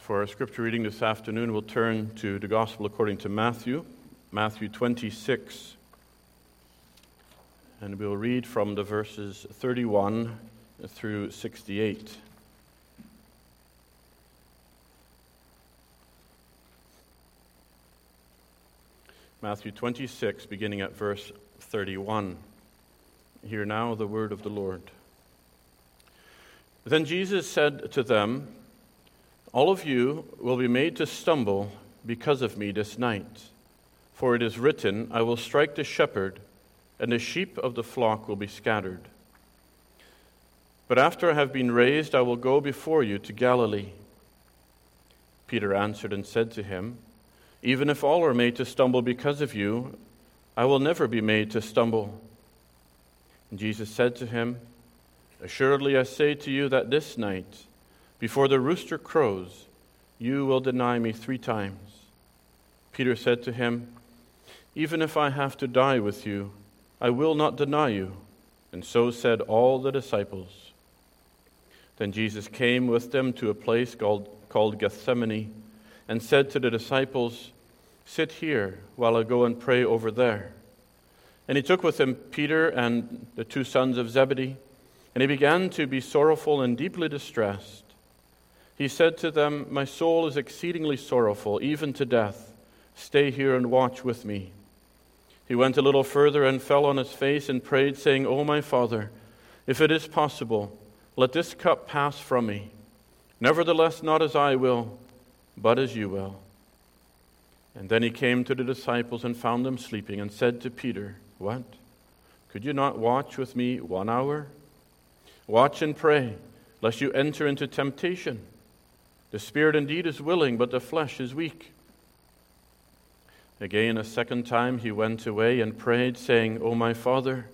For our scripture reading this afternoon, we'll turn to the Gospel according to Matthew, Matthew 26. And we'll read from the verses 31 through 68. Matthew 26, beginning at verse 31. Hear now the word of the Lord. Then Jesus said to them, All of you will be made to stumble because of me this night. For it is written, I will strike the shepherd, and the sheep of the flock will be scattered. But after I have been raised, I will go before you to Galilee. Peter answered and said to him, Even if all are made to stumble because of you, I will never be made to stumble. And Jesus said to him, Assuredly I say to you that this night, before the rooster crows, you will deny me three times. Peter said to him, Even if I have to die with you, I will not deny you. And so said all the disciples. Then Jesus came with them to a place called, called Gethsemane and said to the disciples, Sit here while I go and pray over there. And he took with him Peter and the two sons of Zebedee, and he began to be sorrowful and deeply distressed. He said to them, My soul is exceedingly sorrowful, even to death. Stay here and watch with me. He went a little further and fell on his face and prayed, saying, O my Father, if it is possible, let this cup pass from me. Nevertheless, not as I will, but as you will. And then he came to the disciples and found them sleeping, and said to Peter, what? Could you not watch with me one hour? Watch and pray, lest you enter into temptation. The spirit indeed is willing, but the flesh is weak. Again, a second time, he went away and prayed, saying, O my Father,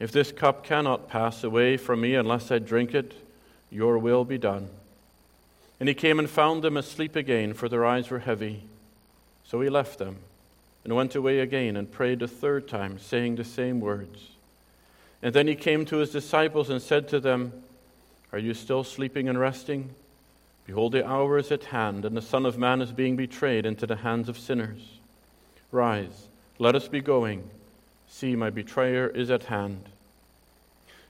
if this cup cannot pass away from me unless I drink it, your will be done. And he came and found them asleep again, for their eyes were heavy. So he left them and went away again and prayed a third time, saying the same words. And then he came to his disciples and said to them, Are you still sleeping and resting? Behold, the hour is at hand, and the Son of Man is being betrayed into the hands of sinners. Rise, let us be going. See, my betrayer is at hand.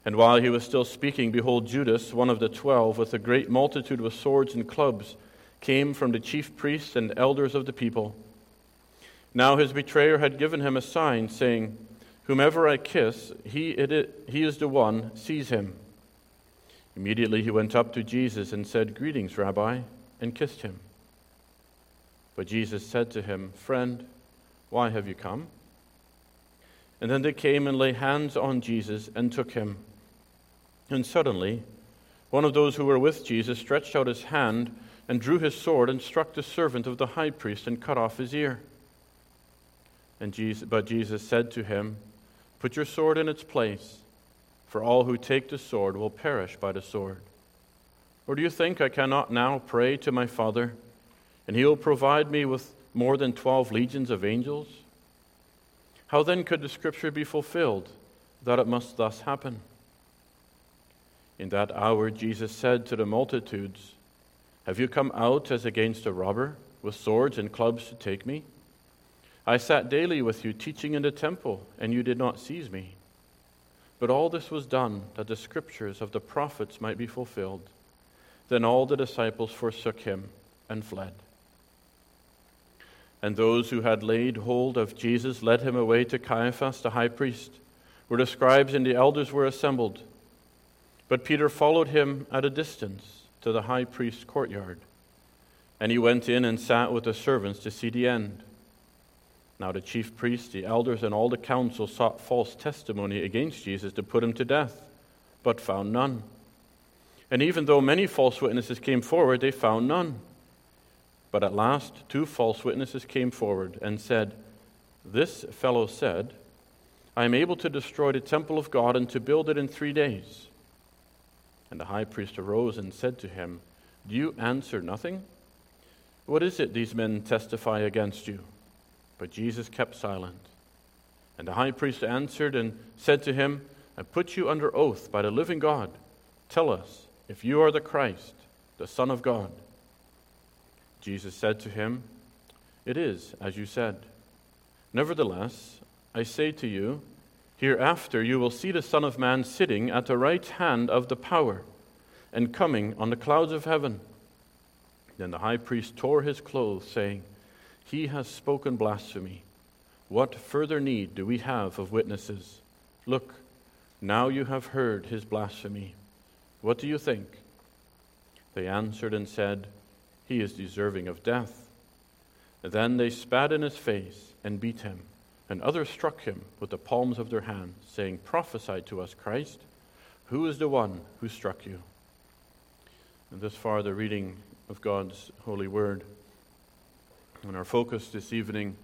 And while he was still speaking, behold, Judas, one of the twelve, with a great multitude with swords and clubs, came from the chief priests and elders of the people. Now his betrayer had given him a sign, saying, Whomever I kiss, he, it, he is the one, seize him. Immediately he went up to Jesus and said, Greetings, Rabbi, and kissed him. But Jesus said to him, Friend, why have you come? And then they came and laid hands on Jesus and took him. And suddenly, one of those who were with Jesus stretched out his hand and drew his sword and struck the servant of the high priest and cut off his ear. And Jesus, but Jesus said to him, Put your sword in its place, for all who take the sword will perish by the sword. Or do you think I cannot now pray to my Father, and he will provide me with more than twelve legions of angels? How then could the scripture be fulfilled that it must thus happen? In that hour, Jesus said to the multitudes, Have you come out as against a robber, with swords and clubs to take me? I sat daily with you teaching in the temple, and you did not seize me. But all this was done that the scriptures of the prophets might be fulfilled. Then all the disciples forsook him and fled. And those who had laid hold of Jesus led him away to Caiaphas the high priest, where the scribes and the elders were assembled. But Peter followed him at a distance to the high priest's courtyard. And he went in and sat with the servants to see the end. Now the chief priests, the elders, and all the council sought false testimony against Jesus to put him to death, but found none. And even though many false witnesses came forward, they found none. But at last, two false witnesses came forward and said, This fellow said, I am able to destroy the temple of God and to build it in three days. And the high priest arose and said to him, Do you answer nothing? What is it these men testify against you? But Jesus kept silent. And the high priest answered and said to him, I put you under oath by the living God. Tell us if you are the Christ, the Son of God. Jesus said to him, It is as you said. Nevertheless, I say to you, hereafter you will see the Son of Man sitting at the right hand of the power and coming on the clouds of heaven. Then the high priest tore his clothes, saying, He has spoken blasphemy. What further need do we have of witnesses? Look, now you have heard his blasphemy. What do you think? They answered and said, he is deserving of death. Then they spat in his face and beat him, and others struck him with the palms of their hands, saying, Prophesy to us, Christ. Who is the one who struck you? And thus far, the reading of God's holy word. And our focus this evening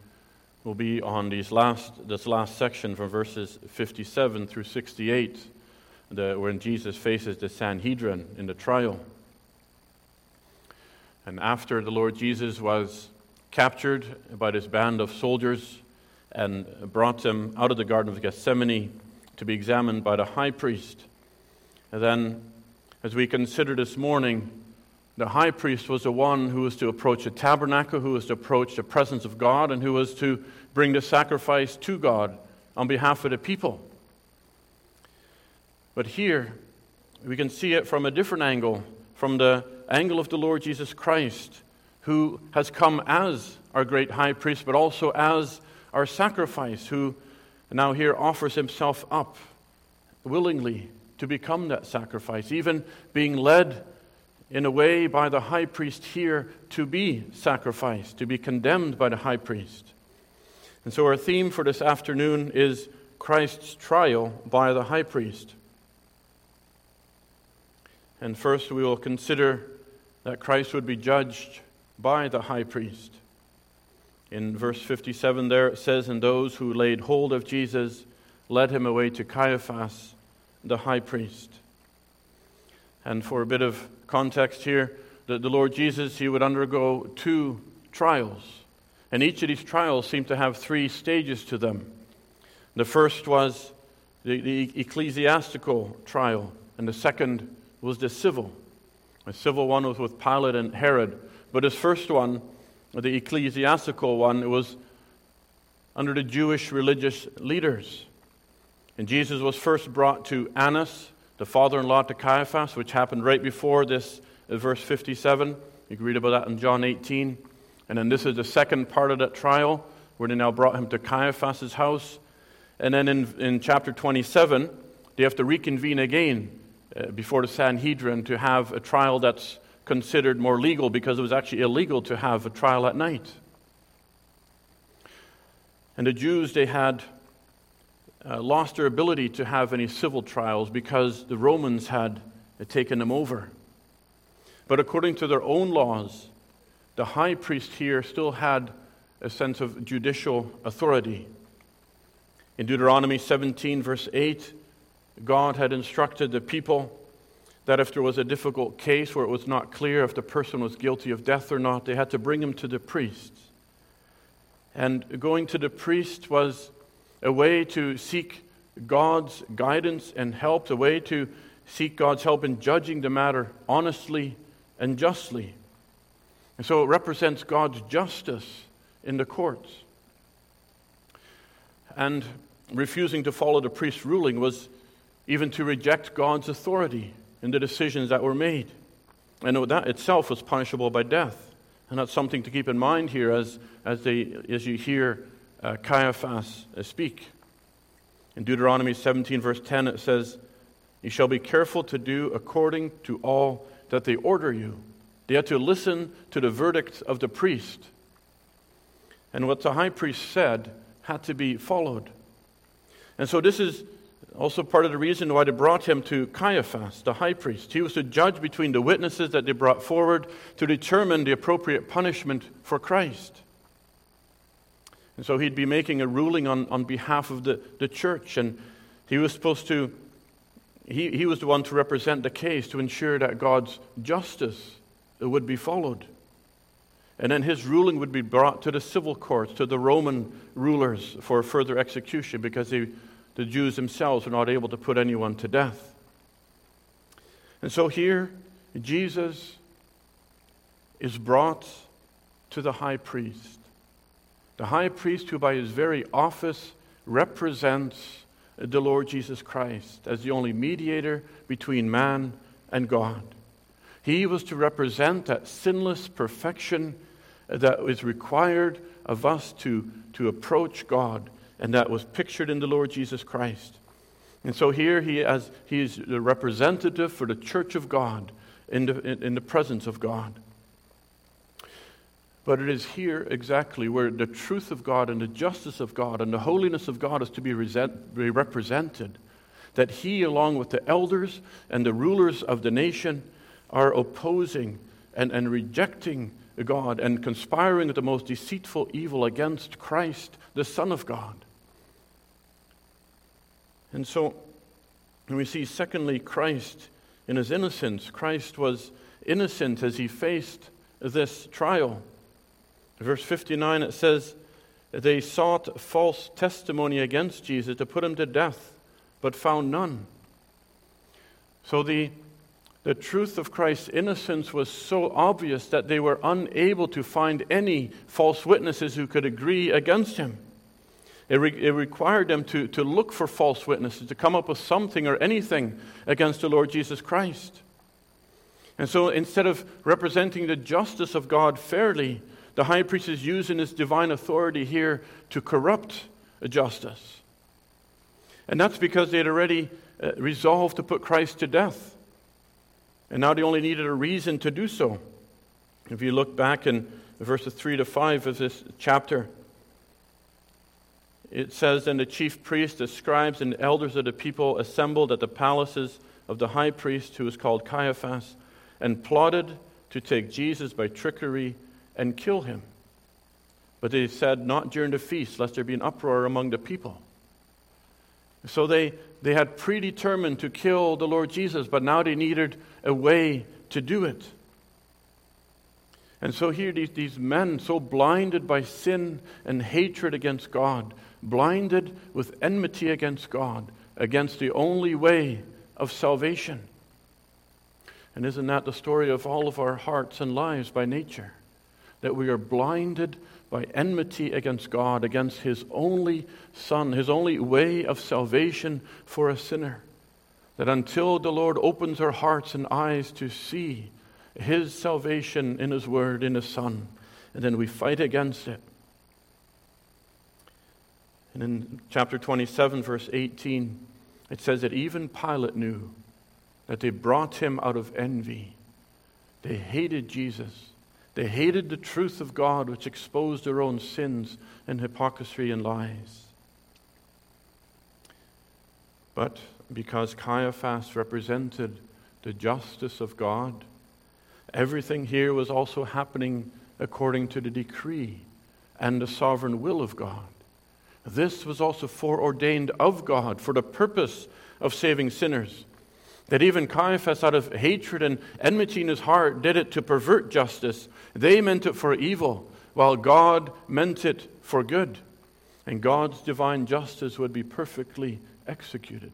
will be on these last, this last section from verses 57 through 68, the, when Jesus faces the Sanhedrin in the trial. And after the Lord Jesus was captured by this band of soldiers and brought him out of the Garden of Gethsemane to be examined by the high priest. And then, as we consider this morning, the high priest was the one who was to approach the tabernacle, who was to approach the presence of God, and who was to bring the sacrifice to God on behalf of the people. But here, we can see it from a different angle, from the angle of the Lord Jesus Christ, who has come as our great high priest, but also as our sacrifice, who now here offers himself up willingly to become that sacrifice, even being led in a way by the high priest here to be sacrificed, to be condemned by the high priest. And so our theme for this afternoon is Christ's trial by the high priest. And first we will consider that Christ would be judged by the high priest. In verse 57, there it says, And those who laid hold of Jesus led him away to Caiaphas, the high priest. And for a bit of context here, the, the Lord Jesus, he would undergo two trials. And each of these trials seemed to have three stages to them. The first was the, the ecclesiastical trial, and the second was the civil. The civil one was with Pilate and Herod. But his first one, the ecclesiastical one, was under the Jewish religious leaders. And Jesus was first brought to Annas, the father in law to Caiaphas, which happened right before this, uh, verse 57. You can read about that in John 18. And then this is the second part of that trial, where they now brought him to Caiaphas' house. And then in, in chapter 27, they have to reconvene again uh, before the Sanhedrin to have a trial that's considered more legal because it was actually illegal to have a trial at night. And the Jews, they had uh, lost their ability to have any civil trials because the Romans had taken them over. But according to their own laws, the high priest here still had a sense of judicial authority. In Deuteronomy 17, verse 8, God had instructed the people that if there was a difficult case where it was not clear if the person was guilty of death or not, they had to bring him to the priest. And going to the priest was a way to seek God's guidance and help, a way to seek God's help in judging the matter honestly and justly. And so it represents God's justice in the courts. And refusing to follow the priest's ruling was even to reject God's authority in the decisions that were made. And that itself was punishable by death. And that's something to keep in mind here as, as, they, as you hear uh, Caiaphas uh, speak. In Deuteronomy 17, verse 10, it says, You shall be careful to do according to all that they order you. They had to listen to the verdict of the priest. And what the high priest said had to be followed. And so this is also part of the reason why they brought him to Caiaphas, the high priest. He was to judge between the witnesses that they brought forward to determine the appropriate punishment for Christ. And so he'd be making a ruling on, on behalf of the, the church, and he was supposed to, he, he was the one to represent the case to ensure that God's justice would be followed. And then his ruling would be brought to the civil courts, to the Roman rulers for further execution, because the Jews themselves were not able to put anyone to death. And so here, Jesus is brought to the high priest. The high priest, who by his very office represents the Lord Jesus Christ as the only mediator between man and God. He was to represent that sinless perfection that is required of us to, to approach God, and that was pictured in the Lord Jesus Christ. And so here he, as, he is the representative for the church of God in the, in, in the presence of God. But it is here exactly where the truth of God and the justice of God and the holiness of God is to be, resent, be represented. That he, along with the elders and the rulers of the nation, are opposing and, and rejecting God and conspiring with the most deceitful evil against Christ, the Son of God. And so, we see, secondly, Christ in his innocence, Christ was innocent as he faced this trial. Verse 59, it says, They sought false testimony against Jesus to put him to death, but found none. So the, the truth of Christ's innocence was so obvious that they were unable to find any false witnesses who could agree against him. It, re- it, required them to, to look for false witnesses, to come up with something or anything against the Lord Jesus Christ. And so instead of representing the justice of God fairly, the high priest is using his divine authority here to corrupt justice. And that's because they had already uh, resolved to put Christ to death. And now they only needed a reason to do so. If you look back in verses 3 to 5 of this chapter, it says, And the chief priests, the scribes, and elders of the people assembled at the palaces of the high priest, who was called Caiaphas, and plotted to take Jesus by trickery and kill him. But they said, Not during the feast, lest there be an uproar among the people. So they, they had predetermined to kill the Lord Jesus, but now they needed a way to do it. And so here, these, these men, so blinded by sin and hatred against God, blinded with enmity against God, against the only way of salvation. And isn't that the story of all of our hearts and lives by nature? That we are blinded by enmity against God, against His only Son, His only way of salvation for a sinner. That until the Lord opens our hearts and eyes to see His salvation in His Word, in His Son, and then we fight against it, and in chapter 27, verse 18, it says that even Pilate knew that they brought him out of envy. They hated Jesus. They hated the truth of God, which exposed their own sins and hypocrisy and lies. But because Caiaphas represented the justice of God, everything here was also happening according to the decree and the sovereign will of God. This was also foreordained of God for the purpose of saving sinners. That even Caiaphas, out of hatred and enmity in his heart, did it to pervert justice. They meant it for evil, while God meant it for good. And God's divine justice would be perfectly executed.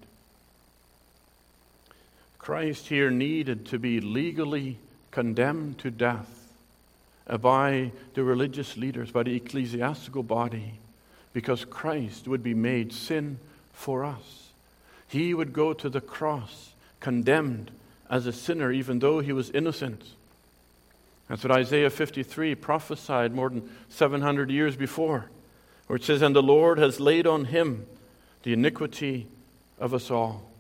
Christ here needed to be legally condemned to death by the religious leaders, by the ecclesiastical body because Christ would be made sin for us. He would go to the cross condemned as a sinner, even though he was innocent. That's what Isaiah 53 prophesied more than 700 years before, where it says, And the Lord has laid on him the iniquity of us all.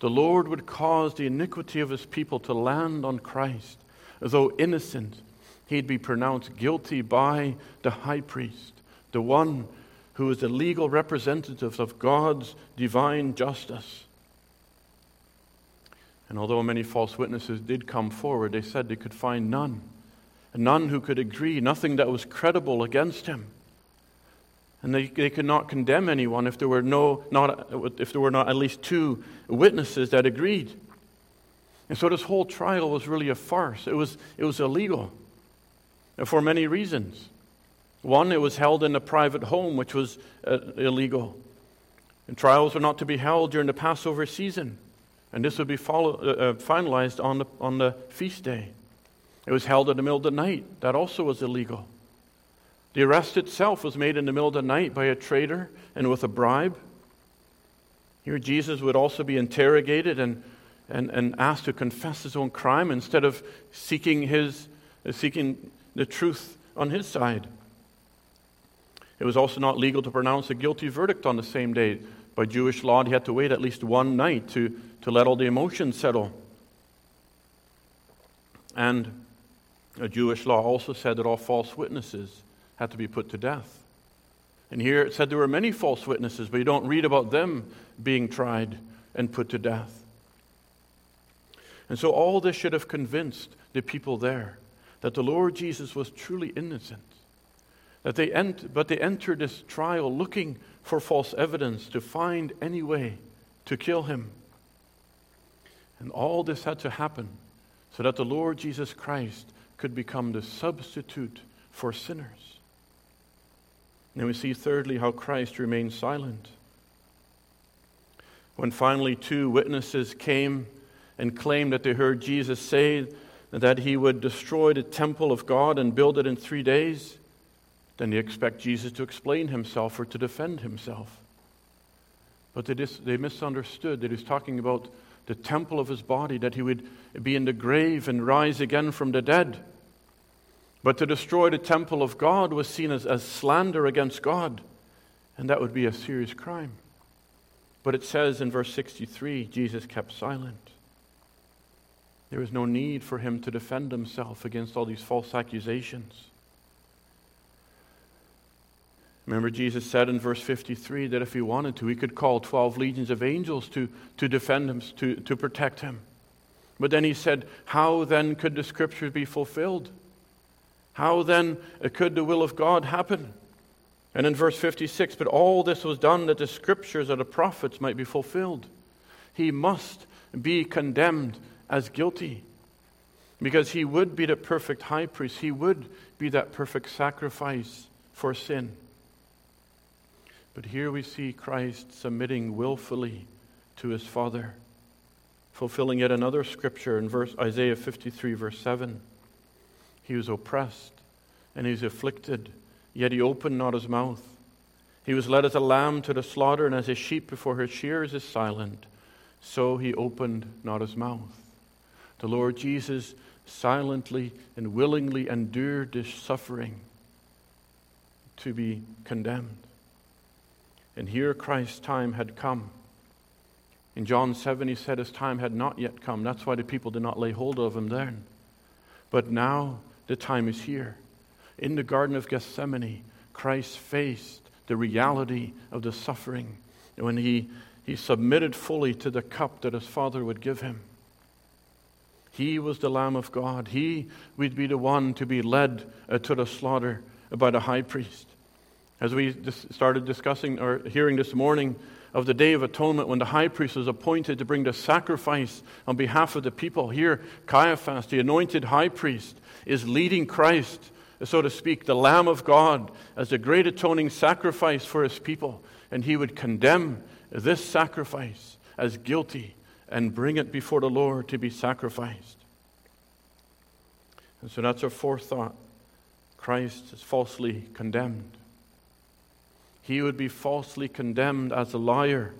The Lord would cause the iniquity of his people to land on Christ. Though innocent, he'd be pronounced guilty by the high priest, the one who is the legal representative of God's divine justice. And although many false witnesses did come forward, they said they could find none. and None who could agree, nothing that was credible against him. And they, they could not condemn anyone if there, were no, not, if there were not at least two witnesses that agreed. And so this whole trial was really a farce. It was, it was illegal for many reasons. One, it was held in a private home, which was uh, illegal. And trials were not to be held during the Passover season. And this would be follow, uh, uh, finalized on the, on the feast day. It was held in the middle of the night. That also was illegal. The arrest itself was made in the middle of the night by a traitor and with a bribe. Here, Jesus would also be interrogated and, and, and asked to confess his own crime instead of seeking, his, seeking the truth on his side. It was also not legal to pronounce a guilty verdict on the same day. By Jewish law, he had to wait at least one night to, to let all the emotions settle. And a Jewish law also said that all false witnesses had to be put to death. And here it said there were many false witnesses, but you don't read about them being tried and put to death. And so all this should have convinced the people there that the Lord Jesus was truly innocent. That they ent- but they entered this trial looking for false evidence to find any way to kill him. And all this had to happen so that the Lord Jesus Christ could become the substitute for sinners. And we see, thirdly, how Christ remained silent. When finally two witnesses came and claimed that they heard Jesus say that he would destroy the temple of God and build it in three days, then they expect Jesus to explain himself or to defend himself. But they, dis- they misunderstood that he's talking about the temple of his body, that he would be in the grave and rise again from the dead. But to destroy the temple of God was seen as, as slander against God, and that would be a serious crime. But it says in verse 63 Jesus kept silent. There was no need for him to defend himself against all these false accusations. Remember, Jesus said in verse 53 that if he wanted to, he could call 12 legions of angels to, to defend him, to, to protect him. But then he said, How then could the scriptures be fulfilled? How then could the will of God happen? And in verse 56, but all this was done that the scriptures of the prophets might be fulfilled. He must be condemned as guilty because he would be the perfect high priest, he would be that perfect sacrifice for sin. But here we see Christ submitting willfully to his Father, fulfilling yet another scripture in verse Isaiah 53 verse 7. He was oppressed and he was afflicted, yet he opened not his mouth. He was led as a lamb to the slaughter, and as a sheep before her shears is silent, so he opened not his mouth. The Lord Jesus silently and willingly endured this suffering to be condemned. And here Christ's time had come. In John 7, he said his time had not yet come. That's why the people did not lay hold of him then. But now the time is here. In the Garden of Gethsemane, Christ faced the reality of the suffering when he, he submitted fully to the cup that his Father would give him. He was the Lamb of God. He would be the one to be led uh, to the slaughter by the high priest. As we dis- started discussing or hearing this morning of the Day of Atonement when the high priest was appointed to bring the sacrifice on behalf of the people, here Caiaphas, the anointed high priest, is leading Christ, so to speak, the Lamb of God, as a great atoning sacrifice for his people. And he would condemn this sacrifice as guilty and bring it before the Lord to be sacrificed. And so that's our fourth thought. Christ is falsely condemned he would be falsely condemned as a liar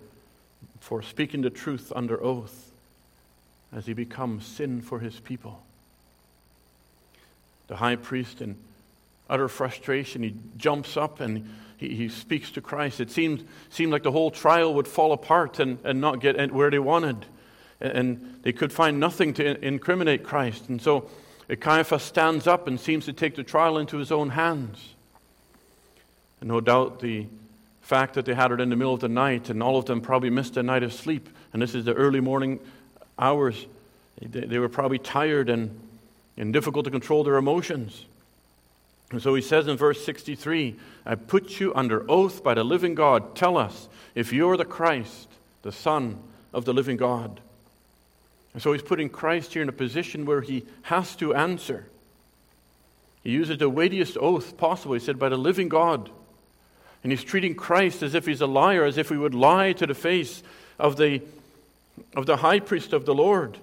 for speaking the truth under oath as he becomes sin for his people. The high priest, in utter frustration, he jumps up and he, he speaks to Christ. It seemed, seemed like the whole trial would fall apart and, and not get where they wanted. And they could find nothing to incriminate Christ. And so Caiaphas stands up and seems to take the trial into his own hands. And no doubt the fact that they had it in the middle of the night, and all of them probably missed a night of sleep, and this is the early morning hours, they were probably tired and, and difficult to control their emotions. And so he says in verse 63 I put you under oath by the living God. Tell us if you're the Christ, the Son of the living God. And so he's putting Christ here in a position where he has to answer. He uses the weightiest oath possible. He said, By the living God. And he's treating Christ as if he's a liar, as if he would lie to the face of the, of the high priest of the Lord,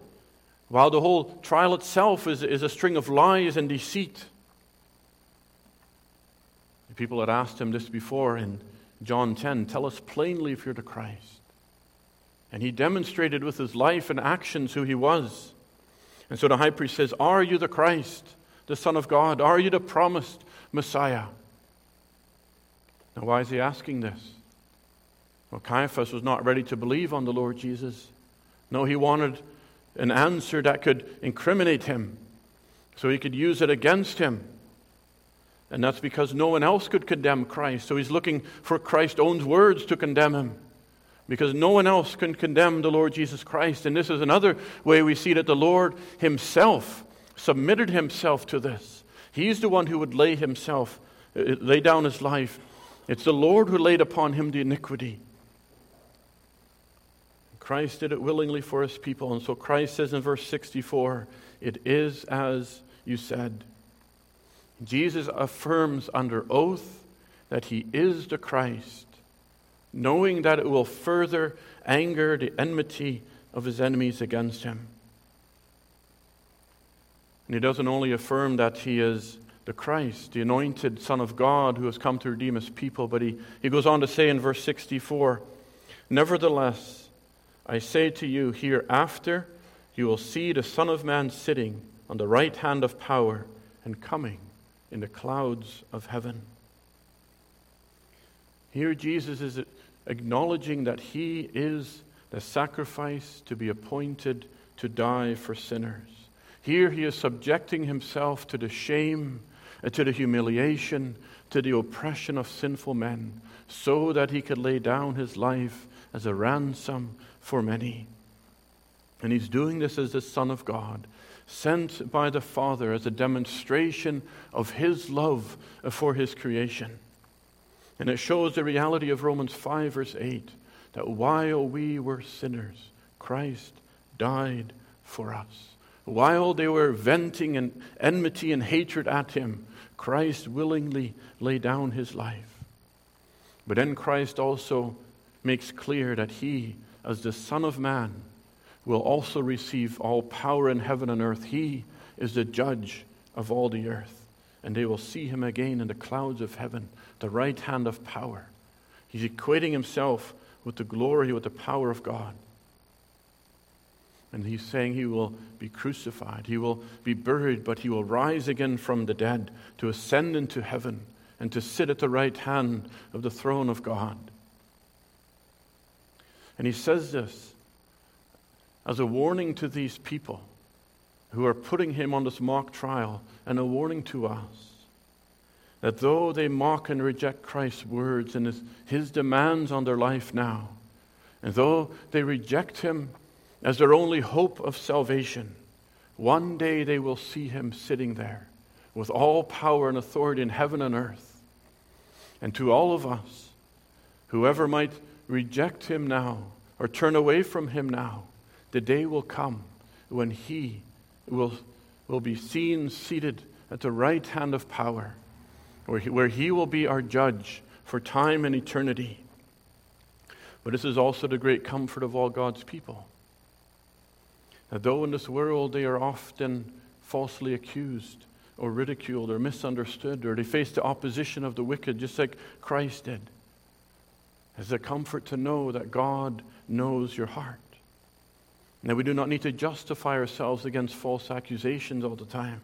while the whole trial itself is, is a string of lies and deceit. The people had asked him this before in John 10 Tell us plainly if you're the Christ. And he demonstrated with his life and actions who he was. And so the high priest says, Are you the Christ, the Son of God? Are you the promised Messiah? Now, why is he asking this? Well, Caiaphas was not ready to believe on the Lord Jesus. No, he wanted an answer that could incriminate him so he could use it against him. And that's because no one else could condemn Christ. So he's looking for Christ's own words to condemn him. Because no one else can condemn the Lord Jesus Christ. And this is another way we see that the Lord himself submitted himself to this. He's the one who would lay himself, uh, lay down his life. It's the Lord who laid upon him the iniquity. Christ did it willingly for his people. And so Christ says in verse 64 It is as you said. Jesus affirms under oath that he is the Christ, knowing that it will further anger the enmity of his enemies against him. And he doesn't only affirm that he is the Christ, the anointed Son of God who has come to redeem his people, but he, he goes on to say in verse 64 Nevertheless, I say to you, hereafter you will see the Son of Man sitting on the right hand of power and coming in the clouds of heaven. Here, Jesus is acknowledging that he is the sacrifice to be appointed to die for sinners. Here, he is subjecting himself to the shame, to the humiliation, to the oppression of sinful men, so that he could lay down his life as a ransom for many. And he's doing this as the Son of God, sent by the Father as a demonstration of his love for his creation. And it shows the reality of Romans 5, verse 8, that while we were sinners, Christ died for us. While they were venting an enmity and hatred at him, Christ willingly laid down his life. But then Christ also makes clear that he as the Son of Man, will also receive all power in heaven and earth. He is the judge of all the earth. And they will see him again in the clouds of heaven, the right hand of power. He's equating himself with the glory, with the power of God. And he's saying he will be crucified, he will be buried, but he will rise again from the dead to ascend into heaven and to sit at the right hand of the throne of God. And he says this as a warning to these people who are putting him on this mock trial and a warning to us that though they mock and reject Christ's words and his, his demands on their life now, and though they reject him as their only hope of salvation, one day they will see him sitting there with all power and authority in heaven and earth. And to all of us, whoever might reject him now or turn away from him now, the day will come when he will, will be seen seated at the right hand of power, where he, where he will be our judge for time and eternity. But this is also the great comfort of all God's people. Though in this world they are often falsely accused or ridiculed or misunderstood, or they face the opposition of the wicked, just like Christ did, it's a comfort to know that God knows your heart. That we do not need to justify ourselves against false accusations all the time.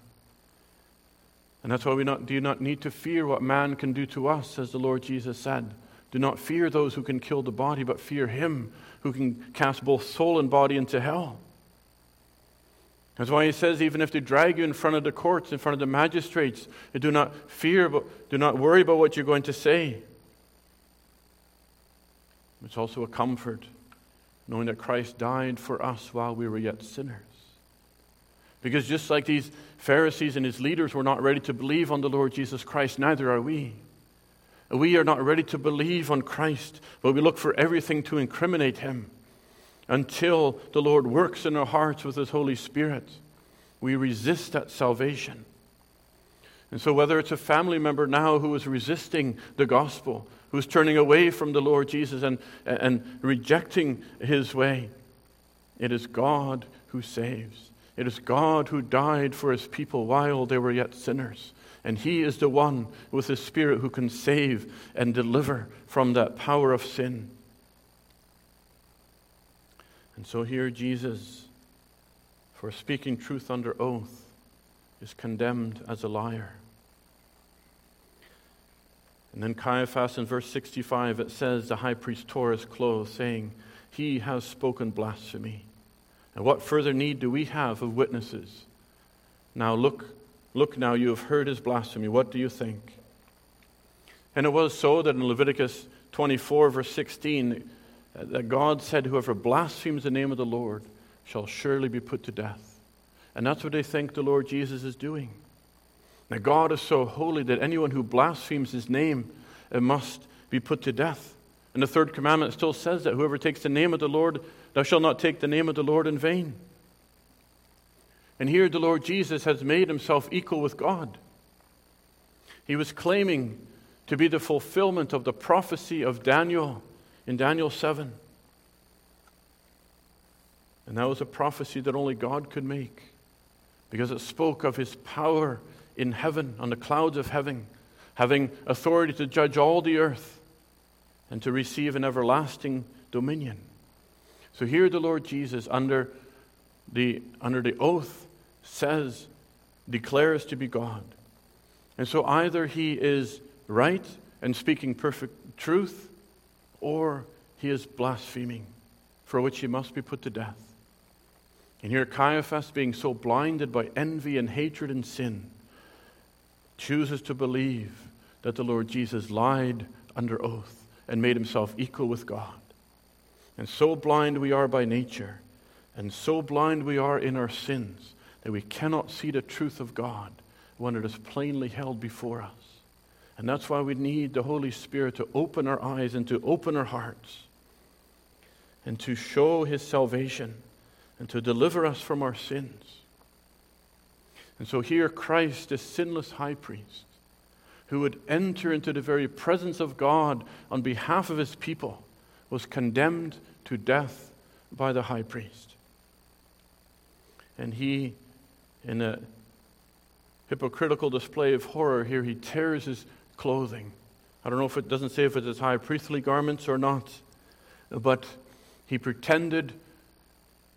And that's why we not, do not need to fear what man can do to us, as the Lord Jesus said. Do not fear those who can kill the body, but fear him who can cast both soul and body into hell. That's why he says, even if they drag you in front of the courts, in front of the magistrates, do not fear, but do not worry about what you're going to say. It's also a comfort knowing that Christ died for us while we were yet sinners. Because just like these Pharisees and his leaders were not ready to believe on the Lord Jesus Christ, neither are we. We are not ready to believe on Christ, but we look for everything to incriminate him until the Lord works in our hearts with his Holy Spirit. We resist that salvation. And so, whether it's a family member now who is resisting the gospel, who's turning away from the Lord Jesus and, and rejecting his way, it is God who saves. It is God who died for his people while they were yet sinners. And He is the one with the Spirit who can save and deliver from that power of sin. And so here, Jesus, for speaking truth under oath, is condemned as a liar. And then Caiaphas in verse 65, it says, The high priest tore his clothes, saying, He has spoken blasphemy. And what further need do we have of witnesses? Now look, look now, you have heard his blasphemy. What do you think? And it was so that in Leviticus 24, verse 16, uh, that God said, Whoever blasphemes the name of the Lord shall surely be put to death. And that's what they think the Lord Jesus is doing. Now, God is so holy that anyone who blasphemes his name must be put to death. And the third commandment still says that whoever takes the name of the Lord, thou shalt not take the name of the Lord in vain. And here the Lord Jesus has made himself equal with God. He was claiming to be the fulfillment of the prophecy of Daniel in Daniel 7. And that was a prophecy that only God could make because it spoke of his power in heaven, on the clouds of heaven, having authority to judge all the earth and to receive an everlasting dominion. So here the Lord Jesus, under the, under the oath, says, declares to be God. And so either he is right and speaking perfect truth, or he is blaspheming, for which he must be put to death. And here Caiaphas, being so blinded by envy and hatred and sin, chooses to believe that the Lord Jesus lied under oath and made himself equal with God. And so blind we are by nature, and so blind we are in our sins, that we cannot see the truth of God when it is plainly held before us. And that's why we need the Holy Spirit to open our eyes and to open our hearts and to show his salvation and to deliver us from our sins. And so here, Christ, the sinless high priest, who would enter into the very presence of God on behalf of his people, was condemned to death by the high priest. And he, in a hypocritical display of horror, here he tears his clothing. I don't know if it doesn't say if it's his high priestly garments or not, but he pretended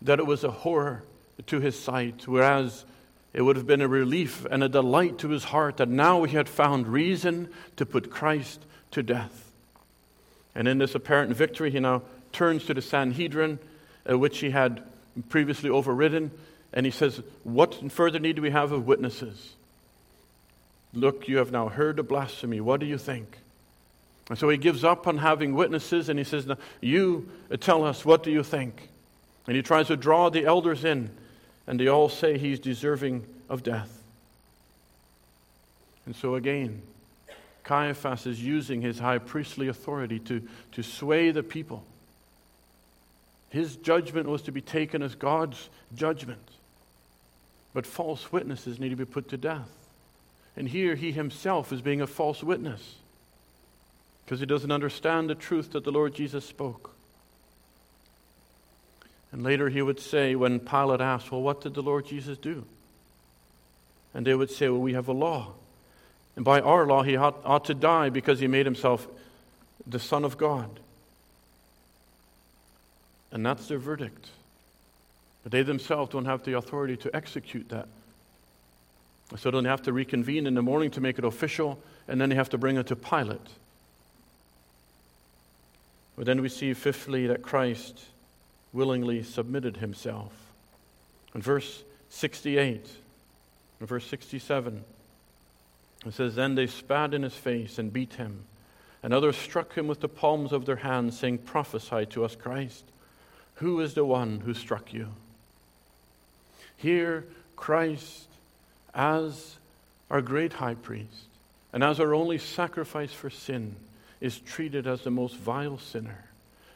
that it was a horror to his sight, whereas it would have been a relief and a delight to his heart that now he had found reason to put Christ to death. And in this apparent victory, he now turns to the Sanhedrin, uh, which he had previously overridden, and he says, What further need do we have of witnesses? Look, you have now heard the blasphemy. What do you think? And so he gives up on having witnesses and he says, now, You uh, tell us, what do you think? And he tries to draw the elders in, and they all say he's deserving of death. And so again, Caiaphas is using his high priestly authority to, to sway the people. His judgment was to be taken as God's judgment. But false witnesses need to be put to death. And here he himself is being a false witness because he doesn't understand the truth that the Lord Jesus spoke. And later he would say, when Pilate asked, Well, what did the Lord Jesus do? And they would say, Well, we have a law. And by our law, he ought, ought to die because he made himself the Son of God. And that's their verdict. But they themselves don't have the authority to execute that. So then they have to reconvene in the morning to make it official, and then they have to bring it to Pilate. But then we see, fifthly, that Christ willingly submitted himself. In verse 68, in verse 67, it says, Then they spat in his face and beat him, and others struck him with the palms of their hands, saying, Prophesy to us, Christ. Who is the one who struck you? Here, Christ as our great high priest and as our only sacrifice for sin is treated as the most vile sinner,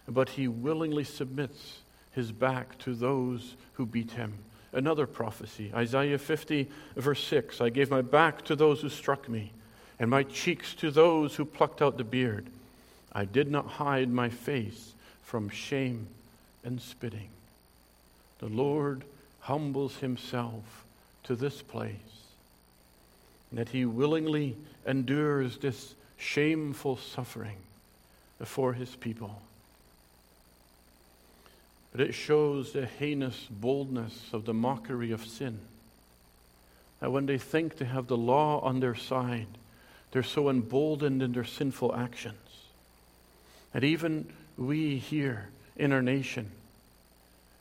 but he willingly submits his back to those who beat him. Another prophecy, Isaiah 50, verse 6 I gave my back to those who struck me, and my cheeks to those who plucked out the beard. I did not hide my face from shame and spitting. The Lord humbles himself to this place And that he willingly endures this shameful suffering for his people. But it shows the heinous boldness of the mockery of sin. That when they think they have the law on their side, they're so emboldened in their sinful actions. That even we here in our nation,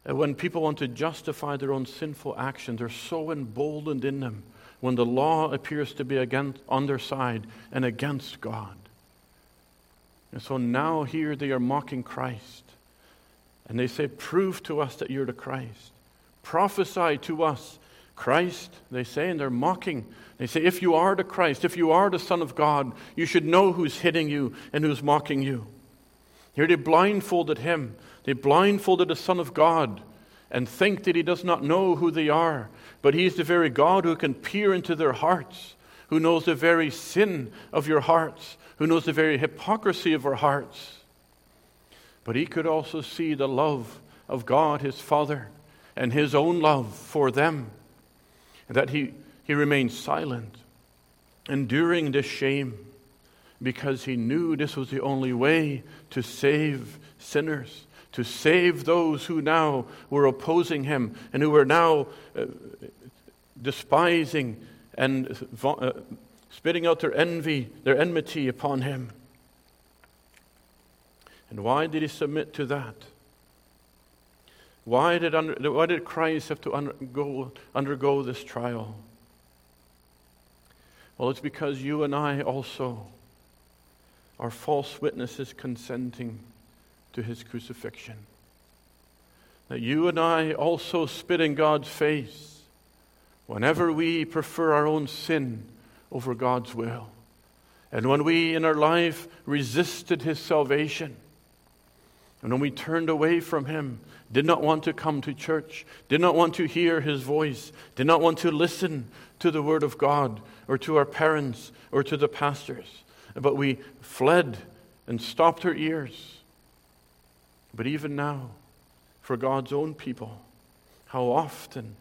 that when people want to justify their own sinful actions, they're so emboldened in them when the law appears to be against, on their side and against God. And so now here they are mocking Christ. And they say, Prove to us that you're the Christ. Prophesy to us Christ, they say, and they're mocking. They say, If you are the Christ, if you are the Son of God, you should know who's hitting you and who's mocking you. Here they blindfolded him. They blindfolded the Son of God and think that he does not know who they are. But he is the very God who can peer into their hearts, who knows the very sin of your hearts, who knows the very hypocrisy of our hearts. But he could also see the love of God, his Father, and his own love for them and that he, he remained silent, enduring this shame, because he knew this was the only way to save sinners, to save those who now were opposing him and who were now uh, despising and uh, spitting out their envy, their enmity upon him. And why did he submit to that? Why did, under, why did Christ have to undergo, undergo this trial? Well, it's because you and I also are false witnesses consenting to his crucifixion. That you and I also spit in God's face whenever we prefer our own sin over God's will. And when we in our life resisted his salvation, and when we turned away from him did not want to come to church, did not want to hear his voice, did not want to listen to the word of God or to our parents or to the pastors. But we fled and stopped our ears. But even now, for God's own people, how often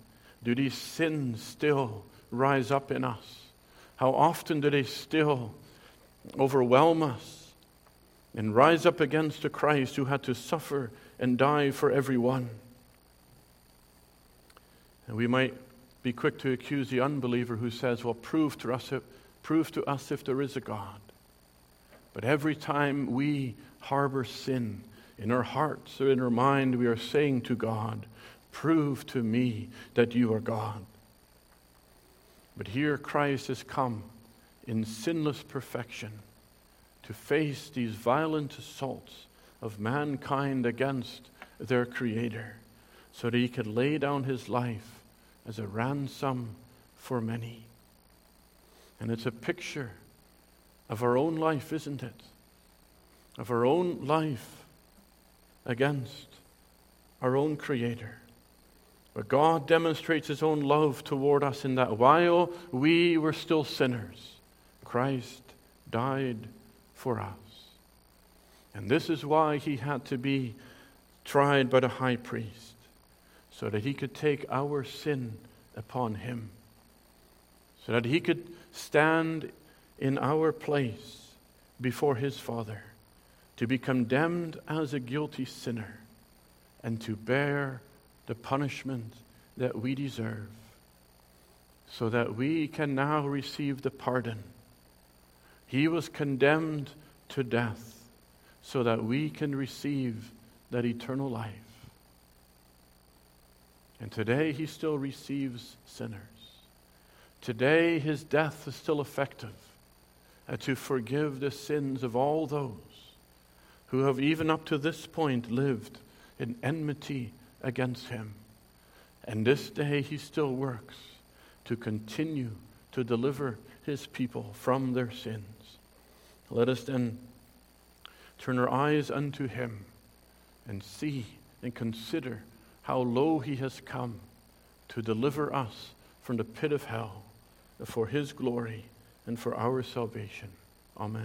do these sins still rise up in us? How often do they still overwhelm us and rise up against the Christ who had to suffer and die for everyone. And we might be quick to accuse the unbeliever who says, Well, prove to us if, prove to us if there is a God. But every time we harbor sin in our hearts or in our mind, we are saying to God, Prove to me that you are God. But here Christ has come in sinless perfection to face these violent assaults of mankind against their Creator, so that he could lay down his life as a ransom for many. And it's a picture of our own life, isn't it? Of our own life against our own Creator. But God demonstrates His own love toward us in that while we were still sinners, Christ died for us. And this is why he had to be tried by the high priest, so that he could take our sin upon him, so that he could stand in our place before his Father, to be condemned as a guilty sinner, and to bear the punishment that we deserve, so that we can now receive the pardon. He was condemned to death so that we can receive that eternal life. And today he still receives sinners. Today his death is still effective uh, to forgive the sins of all those who have even up to this point lived in enmity against him. And this day he still works to continue to deliver his people from their sins. Let us then turn our eyes unto him and see and consider how low he has come to deliver us from the pit of hell for his glory and for our salvation. Amen.